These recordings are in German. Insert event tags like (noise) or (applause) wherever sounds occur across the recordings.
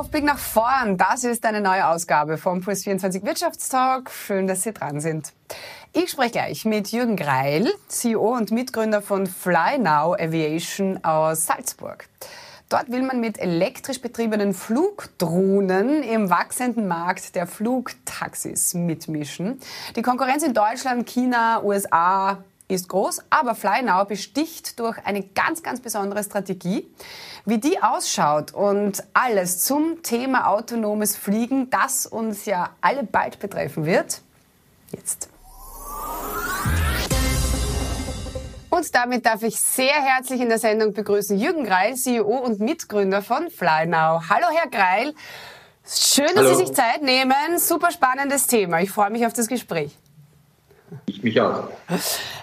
Aufblick nach vorn. Das ist eine neue Ausgabe vom Puls 24 Wirtschaftstalk. Schön, dass Sie dran sind. Ich spreche gleich mit Jürgen Greil, CEO und Mitgründer von FlyNow Aviation aus Salzburg. Dort will man mit elektrisch betriebenen Flugdrohnen im wachsenden Markt der Flugtaxis mitmischen. Die Konkurrenz in Deutschland, China, USA, ist groß, aber FlyNow besticht durch eine ganz, ganz besondere Strategie. Wie die ausschaut und alles zum Thema autonomes Fliegen, das uns ja alle bald betreffen wird, jetzt. Und damit darf ich sehr herzlich in der Sendung begrüßen Jürgen Greil, CEO und Mitgründer von FlyNow. Hallo, Herr Greil. Schön, dass Hallo. Sie sich Zeit nehmen. Super spannendes Thema. Ich freue mich auf das Gespräch. Ich mich auch.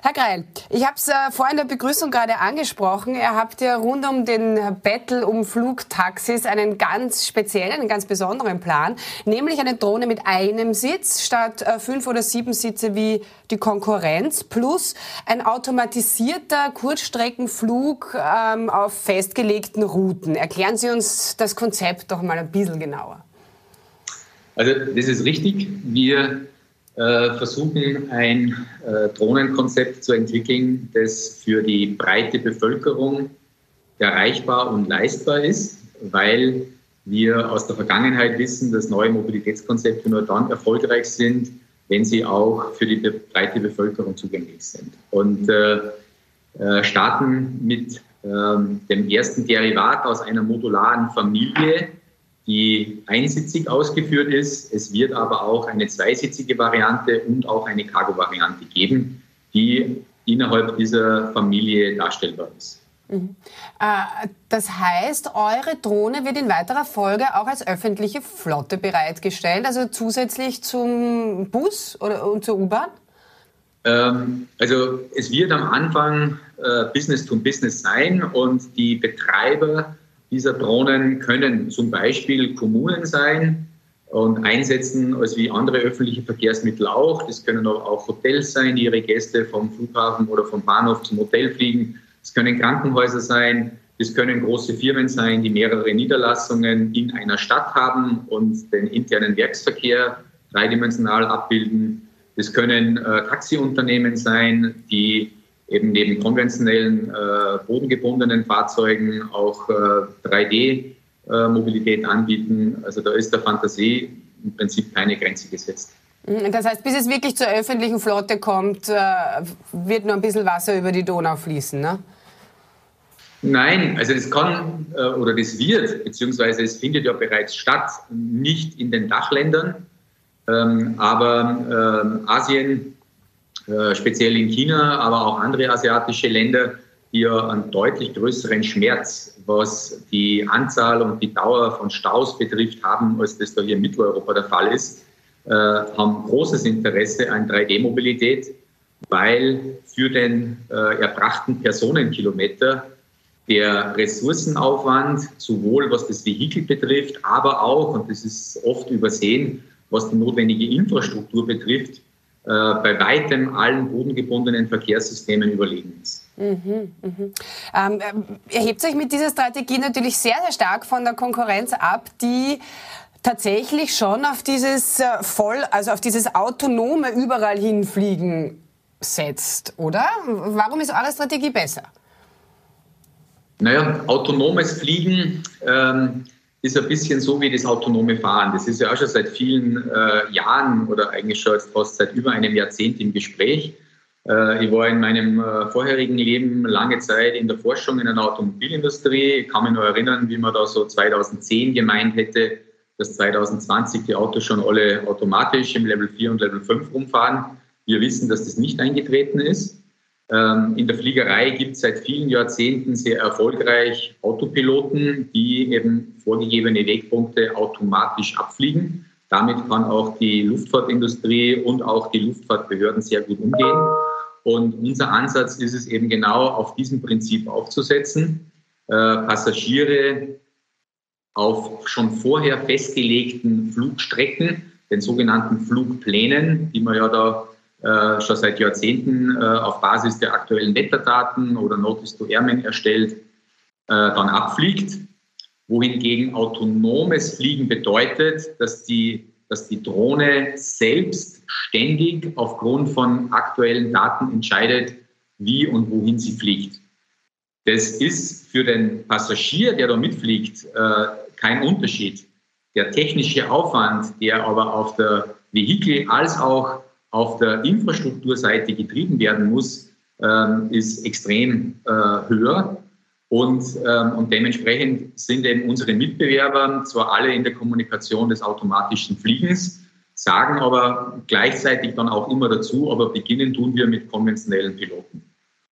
Herr Greil, ich habe es äh, vorhin in der Begrüßung gerade angesprochen. Ihr habt ja rund um den Battle um Flugtaxis einen ganz speziellen, einen ganz besonderen Plan, nämlich eine Drohne mit einem Sitz statt äh, fünf oder sieben Sitze wie die Konkurrenz plus ein automatisierter Kurzstreckenflug ähm, auf festgelegten Routen. Erklären Sie uns das Konzept doch mal ein bisschen genauer. Also das ist richtig. Wir versuchen, ein äh, Drohnenkonzept zu entwickeln, das für die breite Bevölkerung erreichbar und leistbar ist, weil wir aus der Vergangenheit wissen, dass neue Mobilitätskonzepte nur dann erfolgreich sind, wenn sie auch für die breite Bevölkerung zugänglich sind. Und äh, äh, starten mit äh, dem ersten Derivat aus einer modularen Familie, die einsitzig ausgeführt ist. Es wird aber auch eine zweisitzige Variante und auch eine Cargo-Variante geben, die innerhalb dieser Familie darstellbar ist. Mhm. Äh, das heißt, eure Drohne wird in weiterer Folge auch als öffentliche Flotte bereitgestellt, also zusätzlich zum Bus oder, und zur U-Bahn? Ähm, also es wird am Anfang äh, Business to Business sein und die Betreiber dieser Drohnen können zum Beispiel Kommunen sein und einsetzen als wie andere öffentliche Verkehrsmittel auch. Das können aber auch Hotels sein, die ihre Gäste vom Flughafen oder vom Bahnhof zum Hotel fliegen. Es können Krankenhäuser sein. Es können große Firmen sein, die mehrere Niederlassungen in einer Stadt haben und den internen Werksverkehr dreidimensional abbilden. Es können äh, Taxiunternehmen sein, die eben neben konventionellen äh, bodengebundenen Fahrzeugen auch äh, 3D-Mobilität äh, anbieten. Also da ist der Fantasie im Prinzip keine Grenze gesetzt. Mhm, das heißt, bis es wirklich zur öffentlichen Flotte kommt, äh, wird nur ein bisschen Wasser über die Donau fließen, ne? Nein, also das kann äh, oder das wird, beziehungsweise es findet ja bereits statt, nicht in den Dachländern, ähm, aber ähm, Asien äh, speziell in China, aber auch andere asiatische Länder, die ja einen deutlich größeren Schmerz, was die Anzahl und die Dauer von Staus betrifft, haben, als das da hier in Mitteleuropa der Fall ist, äh, haben großes Interesse an 3D-Mobilität, weil für den äh, erbrachten Personenkilometer der Ressourcenaufwand, sowohl was das Vehikel betrifft, aber auch, und das ist oft übersehen, was die notwendige Infrastruktur betrifft, bei weitem allen bodengebundenen Verkehrssystemen überlegen ist. Mhm, mhm. Ähm, erhebt sich mit dieser Strategie natürlich sehr, sehr stark von der Konkurrenz ab, die tatsächlich schon auf dieses äh, voll, also auf dieses autonome überall hinfliegen setzt, oder? Warum ist eure Strategie besser? Naja, autonomes Fliegen ähm, ist ein bisschen so wie das autonome Fahren. Das ist ja auch schon seit vielen äh, Jahren oder eigentlich schon fast seit über einem Jahrzehnt im Gespräch. Äh, ich war in meinem äh, vorherigen Leben lange Zeit in der Forschung in der Automobilindustrie. Ich kann mich noch erinnern, wie man da so 2010 gemeint hätte, dass 2020 die Autos schon alle automatisch im Level 4 und Level 5 rumfahren. Wir wissen, dass das nicht eingetreten ist. Ähm, in der Fliegerei gibt es seit vielen Jahrzehnten sehr erfolgreich Autopiloten, die eben vorgegebene Wegpunkte automatisch abfliegen. Damit kann auch die Luftfahrtindustrie und auch die Luftfahrtbehörden sehr gut umgehen. Und unser Ansatz ist es eben genau auf diesem Prinzip aufzusetzen, äh, Passagiere auf schon vorher festgelegten Flugstrecken, den sogenannten Flugplänen, die man ja da äh, schon seit Jahrzehnten äh, auf Basis der aktuellen Wetterdaten oder Notice to Airmen erstellt, äh, dann abfliegt. wohingegen autonomes Fliegen bedeutet, dass die, dass die Drohne selbst ständig aufgrund von aktuellen Daten entscheidet, wie und wohin sie fliegt. Das ist für den Passagier, der da mitfliegt, äh, kein Unterschied. Der technische Aufwand, der aber auf der Vehikel- als auch auf der Infrastrukturseite getrieben werden muss, ähm, ist extrem äh, höher. Und, ähm, und dementsprechend sind eben unsere Mitbewerber zwar alle in der Kommunikation des automatischen Fliegens, sagen aber gleichzeitig dann auch immer dazu, aber beginnen tun wir mit konventionellen Piloten.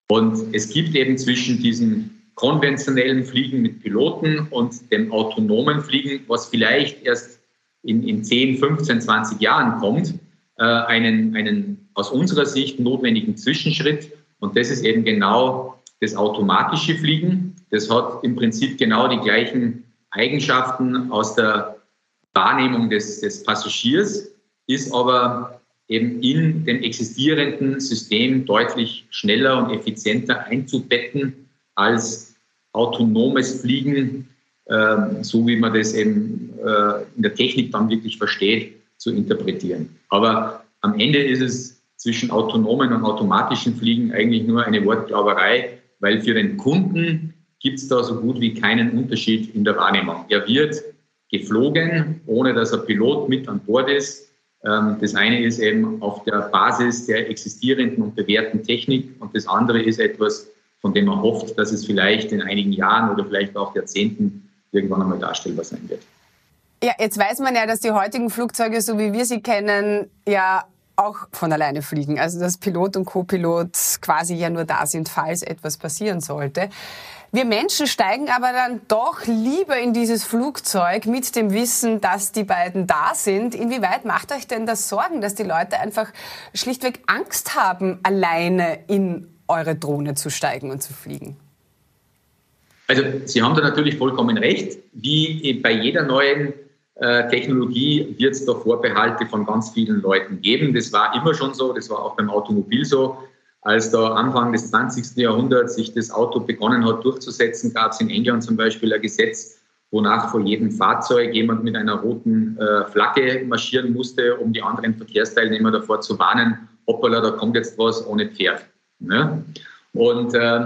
Und es gibt eben zwischen diesem konventionellen Fliegen mit Piloten und dem autonomen Fliegen, was vielleicht erst in, in 10, 15, 20 Jahren kommt, einen, einen aus unserer Sicht notwendigen Zwischenschritt. Und das ist eben genau das automatische Fliegen. Das hat im Prinzip genau die gleichen Eigenschaften aus der Wahrnehmung des, des Passagiers, ist aber eben in dem existierenden System deutlich schneller und effizienter einzubetten als autonomes Fliegen, äh, so wie man das eben äh, in der Technik dann wirklich versteht, zu interpretieren. Aber am Ende ist es zwischen autonomen und automatischen Fliegen eigentlich nur eine Wortglauberei, weil für den Kunden gibt es da so gut wie keinen Unterschied in der Wahrnehmung. Er wird geflogen, ohne dass er Pilot mit an Bord ist. Ähm, das eine ist eben auf der Basis der existierenden und bewährten Technik und das andere ist etwas, von dem man hofft, dass es vielleicht in einigen Jahren oder vielleicht auch Jahrzehnten irgendwann einmal darstellbar sein wird. Ja, jetzt weiß man ja, dass die heutigen Flugzeuge, so wie wir sie kennen, ja auch von alleine fliegen. Also dass Pilot und Co-Pilot quasi ja nur da sind, falls etwas passieren sollte. Wir Menschen steigen aber dann doch lieber in dieses Flugzeug mit dem Wissen, dass die beiden da sind. Inwieweit macht euch denn das Sorgen, dass die Leute einfach schlichtweg Angst haben, alleine in eure Drohne zu steigen und zu fliegen? Also Sie haben da natürlich vollkommen recht. Wie bei jeder neuen Technologie wird es da Vorbehalte von ganz vielen Leuten geben. Das war immer schon so, das war auch beim Automobil so. Als da Anfang des 20. Jahrhunderts sich das Auto begonnen hat durchzusetzen, gab es in England zum Beispiel ein Gesetz, wonach vor jedem Fahrzeug jemand mit einer roten äh, Flagge marschieren musste, um die anderen Verkehrsteilnehmer davor zu warnen, hoppala, da kommt jetzt was ohne Pferd. Ne? Und äh,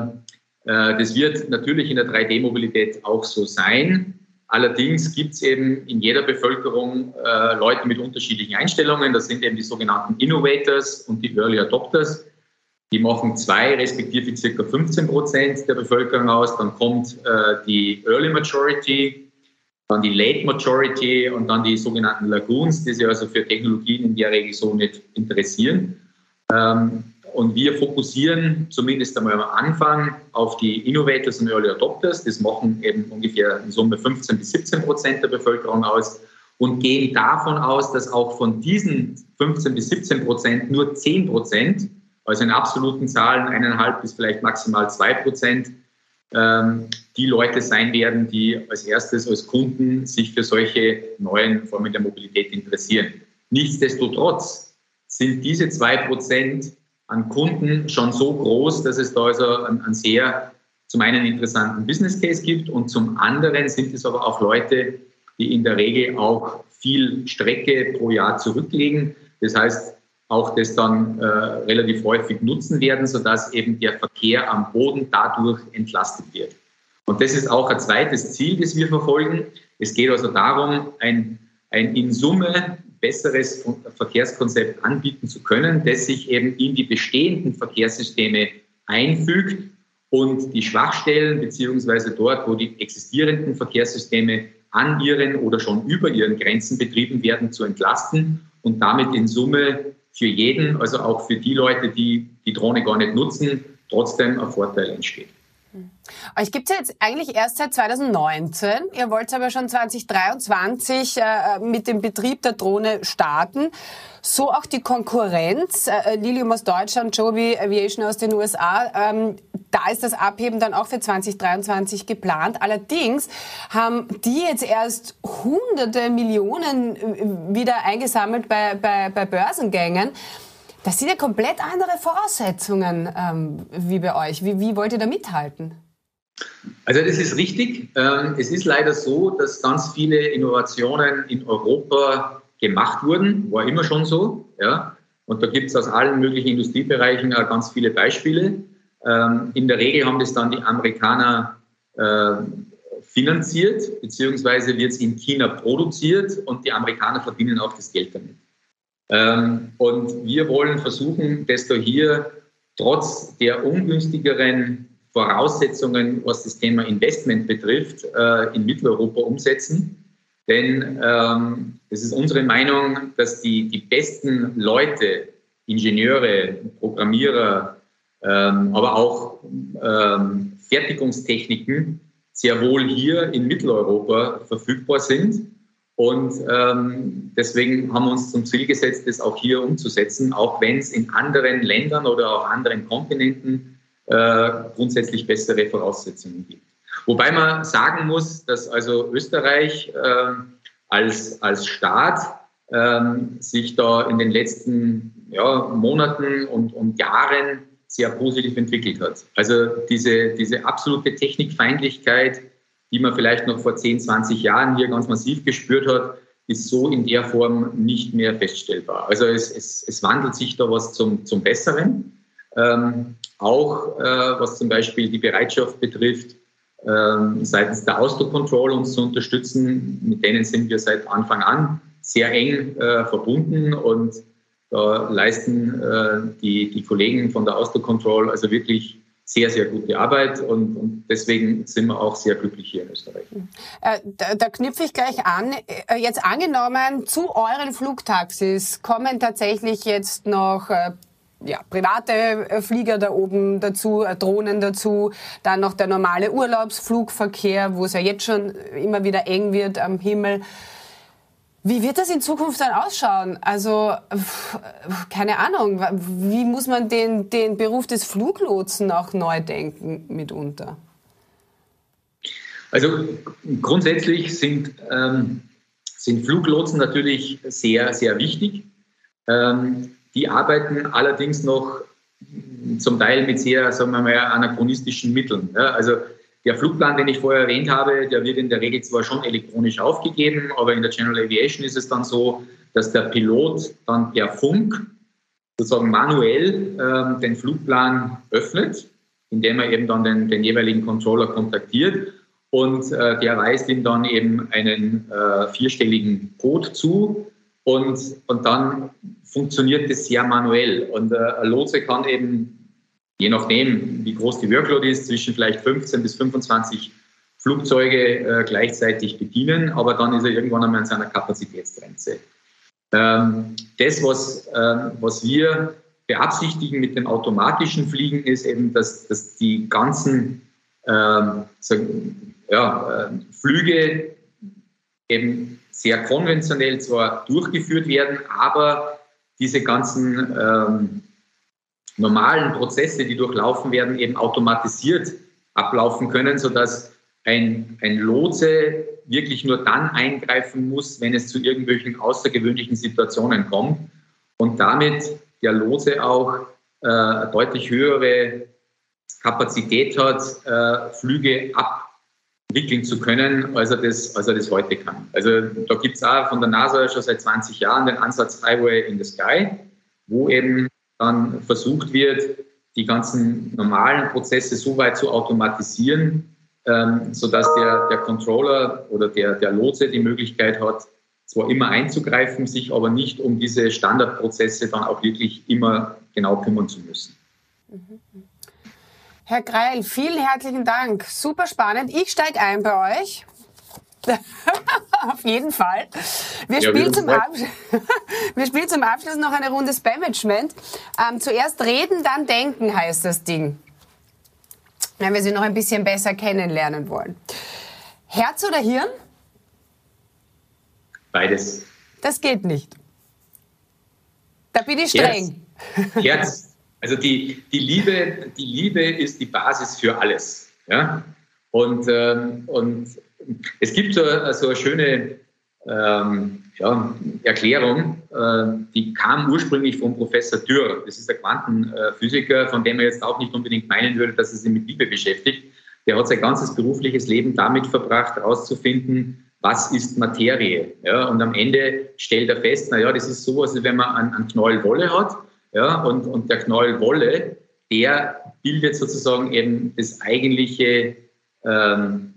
äh, das wird natürlich in der 3D-Mobilität auch so sein. Allerdings gibt es eben in jeder Bevölkerung äh, Leute mit unterschiedlichen Einstellungen. Das sind eben die sogenannten Innovators und die Early Adopters. Die machen zwei respektive circa 15 Prozent der Bevölkerung aus. Dann kommt äh, die Early Majority, dann die Late Majority und dann die sogenannten Lagoons, die sich also für Technologien in der Regel so nicht interessieren. Ähm, und wir fokussieren zumindest einmal am Anfang auf die Innovators und Early Adopters. Das machen eben ungefähr in Summe 15 bis 17 Prozent der Bevölkerung aus und gehen davon aus, dass auch von diesen 15 bis 17 Prozent nur 10 Prozent also in absoluten Zahlen eineinhalb bis vielleicht maximal zwei Prozent ähm, die Leute sein werden, die als erstes als Kunden sich für solche neuen Formen der Mobilität interessieren. Nichtsdestotrotz sind diese zwei Prozent an Kunden schon so groß, dass es da also einen, sehr zum einen interessanten Business Case gibt und zum anderen sind es aber auch Leute, die in der Regel auch viel Strecke pro Jahr zurücklegen. Das heißt, auch das dann äh, relativ häufig nutzen werden, sodass eben der Verkehr am Boden dadurch entlastet wird. Und das ist auch ein zweites Ziel, das wir verfolgen. Es geht also darum, ein, ein in Summe besseres Verkehrskonzept anbieten zu können, das sich eben in die bestehenden Verkehrssysteme einfügt und die Schwachstellen beziehungsweise dort, wo die existierenden Verkehrssysteme an ihren oder schon über ihren Grenzen betrieben werden, zu entlasten und damit in Summe für jeden, also auch für die Leute, die die Drohne gar nicht nutzen, trotzdem ein Vorteil entsteht. Euch gibt es ja jetzt eigentlich erst seit 2019. Ihr wollt aber schon 2023 äh, mit dem Betrieb der Drohne starten. So auch die Konkurrenz. Äh, Lilium aus Deutschland, Joby Aviation aus den USA. Ähm, da ist das Abheben dann auch für 2023 geplant. Allerdings haben die jetzt erst hunderte Millionen äh, wieder eingesammelt bei, bei, bei Börsengängen. Das sind ja komplett andere Voraussetzungen ähm, wie bei euch. Wie, wie wollt ihr da mithalten? Also das ist richtig. Ähm, es ist leider so, dass ganz viele Innovationen in Europa gemacht wurden, war immer schon so. Ja. Und da gibt es aus allen möglichen Industriebereichen auch ganz viele Beispiele. Ähm, in der Regel haben das dann die Amerikaner äh, finanziert, beziehungsweise wird es in China produziert und die Amerikaner verdienen auch das Geld damit. Ähm, und wir wollen versuchen, dass da hier trotz der ungünstigeren Voraussetzungen, was das Thema Investment betrifft, äh, in Mitteleuropa umsetzen. Denn ähm, es ist unsere Meinung, dass die, die besten Leute, Ingenieure, Programmierer, ähm, aber auch ähm, Fertigungstechniken sehr wohl hier in Mitteleuropa verfügbar sind. Und ähm, deswegen haben wir uns zum Ziel gesetzt, das auch hier umzusetzen, auch wenn es in anderen Ländern oder auf anderen Kontinenten äh, grundsätzlich bessere Voraussetzungen gibt. Wobei man sagen muss, dass also Österreich äh, als, als Staat äh, sich da in den letzten ja, Monaten und, und Jahren sehr positiv entwickelt hat. Also diese, diese absolute Technikfeindlichkeit, die man vielleicht noch vor 10, 20 Jahren hier ganz massiv gespürt hat, ist so in der Form nicht mehr feststellbar. Also es, es, es wandelt sich da was zum, zum Besseren. Ähm, auch äh, was zum Beispiel die Bereitschaft betrifft, ähm, seitens der Austro Control uns zu unterstützen. Mit denen sind wir seit Anfang an sehr eng äh, verbunden und da leisten äh, die, die Kollegen von der Austro Control also wirklich sehr, sehr gute Arbeit und, und, deswegen sind wir auch sehr glücklich hier in Österreich. Äh, da, da knüpfe ich gleich an. Äh, jetzt angenommen, zu euren Flugtaxis kommen tatsächlich jetzt noch äh, ja, private Flieger da oben dazu, Drohnen dazu, dann noch der normale Urlaubsflugverkehr, wo es ja jetzt schon immer wieder eng wird am Himmel. Wie wird das in Zukunft dann ausschauen? Also, keine Ahnung, wie muss man den, den Beruf des Fluglotsen auch neu denken mitunter? Also grundsätzlich sind, ähm, sind Fluglotsen natürlich sehr, sehr wichtig. Ähm, die arbeiten allerdings noch zum Teil mit sehr, sagen wir mal, anachronistischen Mitteln. Ja, also der Flugplan, den ich vorher erwähnt habe, der wird in der Regel zwar schon elektronisch aufgegeben, aber in der General Aviation ist es dann so, dass der Pilot dann per Funk sozusagen manuell äh, den Flugplan öffnet, indem er eben dann den, den jeweiligen Controller kontaktiert und äh, der weist ihm dann eben einen äh, vierstelligen Code zu und, und dann funktioniert das sehr manuell. Und äh, ein Lotse kann eben je nachdem, wie groß die Workload ist, zwischen vielleicht 15 bis 25 Flugzeuge äh, gleichzeitig bedienen, aber dann ist er irgendwann einmal an seiner Kapazitätsgrenze. Ähm, das, was, äh, was wir beabsichtigen mit dem automatischen Fliegen, ist eben, dass, dass die ganzen ähm, so, ja, äh, Flüge eben sehr konventionell zwar durchgeführt werden, aber diese ganzen ähm, normalen Prozesse, die durchlaufen werden, eben automatisiert ablaufen können, sodass ein, ein Lotse wirklich nur dann eingreifen muss, wenn es zu irgendwelchen außergewöhnlichen Situationen kommt und damit der Lotse auch äh, deutlich höhere Kapazität hat, äh, Flüge abwickeln zu können, als er, das, als er das heute kann. Also da gibt es auch von der NASA schon seit 20 Jahren den Ansatz Highway in the Sky, wo eben dann versucht wird, die ganzen normalen Prozesse so weit zu automatisieren, ähm, sodass der, der Controller oder der, der Lotse die Möglichkeit hat, zwar immer einzugreifen, sich aber nicht um diese Standardprozesse dann auch wirklich immer genau kümmern zu müssen. Herr Greil, vielen herzlichen Dank. Super spannend. Ich steige ein bei euch. (laughs) Auf jeden Fall. Wir, ja, spielen zum (laughs) wir spielen zum Abschluss noch eine Runde Spamagement. Ähm, zuerst reden, dann denken heißt das Ding. Wenn wir sie noch ein bisschen besser kennenlernen wollen. Herz oder Hirn? Beides. Das geht nicht. Da bin ich streng. Herz. Herz. Also die, die, Liebe, die Liebe ist die Basis für alles. Ja? Und, ähm, und es gibt so, so eine schöne ähm, ja, Erklärung, äh, die kam ursprünglich von Professor Dürr. Das ist der Quantenphysiker, von dem man jetzt auch nicht unbedingt meinen würde, dass er sich mit Liebe beschäftigt. der hat sein ganzes berufliches Leben damit verbracht, herauszufinden, was ist Materie. Ja, und am Ende stellt er fest, naja, das ist sowas, wie wenn man einen, einen Knäuel Wolle hat. Ja, und, und der Knäuel Wolle, der bildet sozusagen eben das eigentliche ähm,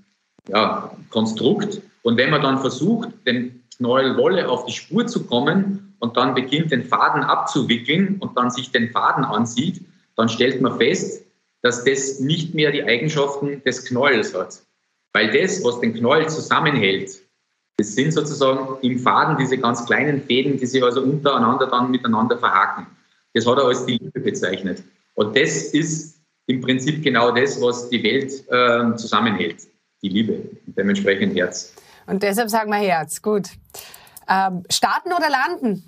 ja, Konstrukt. Und wenn man dann versucht, den Knäuel Wolle auf die Spur zu kommen und dann beginnt, den Faden abzuwickeln und dann sich den Faden ansieht, dann stellt man fest, dass das nicht mehr die Eigenschaften des Knäuels hat. Weil das, was den Knäuel zusammenhält, das sind sozusagen im Faden diese ganz kleinen Fäden, die sich also untereinander dann miteinander verhaken. Das hat er als die Liebe bezeichnet. Und das ist im Prinzip genau das, was die Welt äh, zusammenhält. Die Liebe, dementsprechend Herz. Und deshalb sagen wir Herz, gut. Ähm, starten oder landen?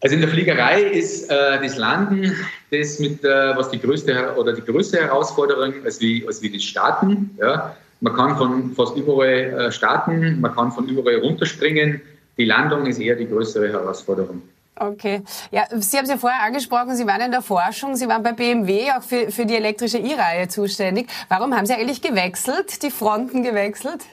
Also in der Fliegerei ist äh, das Landen das mit, äh, was die größte oder die größte Herausforderung als wie, als wie das Starten. Ja. Man kann von fast überall äh, starten, man kann von überall runterspringen. Die Landung ist eher die größere Herausforderung. Okay. Ja, Sie haben es ja vorher angesprochen, Sie waren in der Forschung, Sie waren bei BMW auch für, für die elektrische E-Reihe zuständig. Warum haben Sie eigentlich gewechselt, die Fronten gewechselt?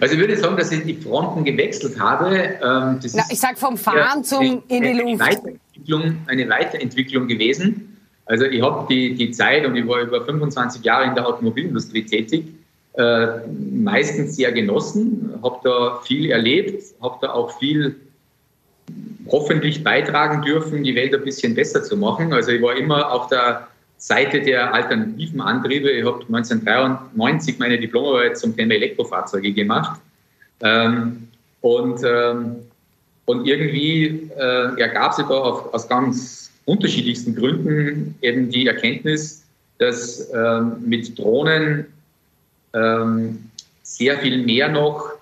Also ich würde sagen, dass ich die Fronten gewechselt habe. Ähm, Na, ich sage vom Fahren zum in die Luft. Eine Weiterentwicklung, eine Weiterentwicklung gewesen. Also ich habe die, die Zeit und ich war über 25 Jahre in der Automobilindustrie tätig, äh, meistens sehr genossen, habe da viel erlebt, habe da auch viel hoffentlich beitragen dürfen, die Welt ein bisschen besser zu machen. Also ich war immer auf der Seite der alternativen Antriebe. Ich habe 1993 meine Diplomarbeit zum Thema Elektrofahrzeuge gemacht. Ähm, und, ähm, und irgendwie äh, ergab sich da auf, aus ganz unterschiedlichsten Gründen eben die Erkenntnis, dass ähm, mit Drohnen ähm, sehr viel mehr noch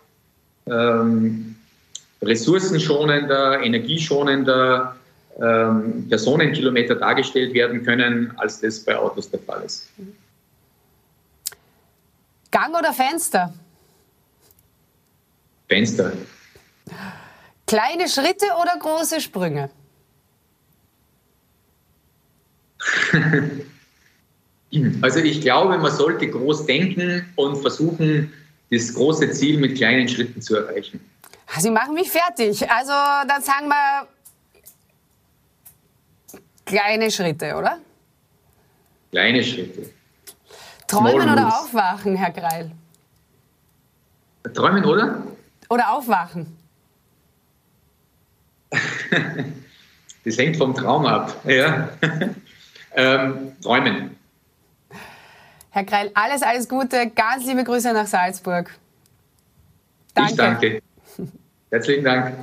ähm, ressourcenschonender, energieschonender ähm, Personenkilometer dargestellt werden können, als das bei Autos der Fall ist. Gang oder Fenster? Fenster. Kleine Schritte oder große Sprünge? (laughs) also ich glaube, man sollte groß denken und versuchen, das große Ziel mit kleinen Schritten zu erreichen. Sie machen mich fertig. Also dann sagen wir kleine Schritte, oder? Kleine Schritte. Träumen Small oder aufwachen, Herr Greil? Träumen oder? Oder aufwachen? (laughs) das hängt vom Traum ab. Ja. (laughs) ähm, träumen. Herr Greil, alles, alles Gute. Ganz liebe Grüße nach Salzburg. Danke. Ich danke. Herzlichen Dank.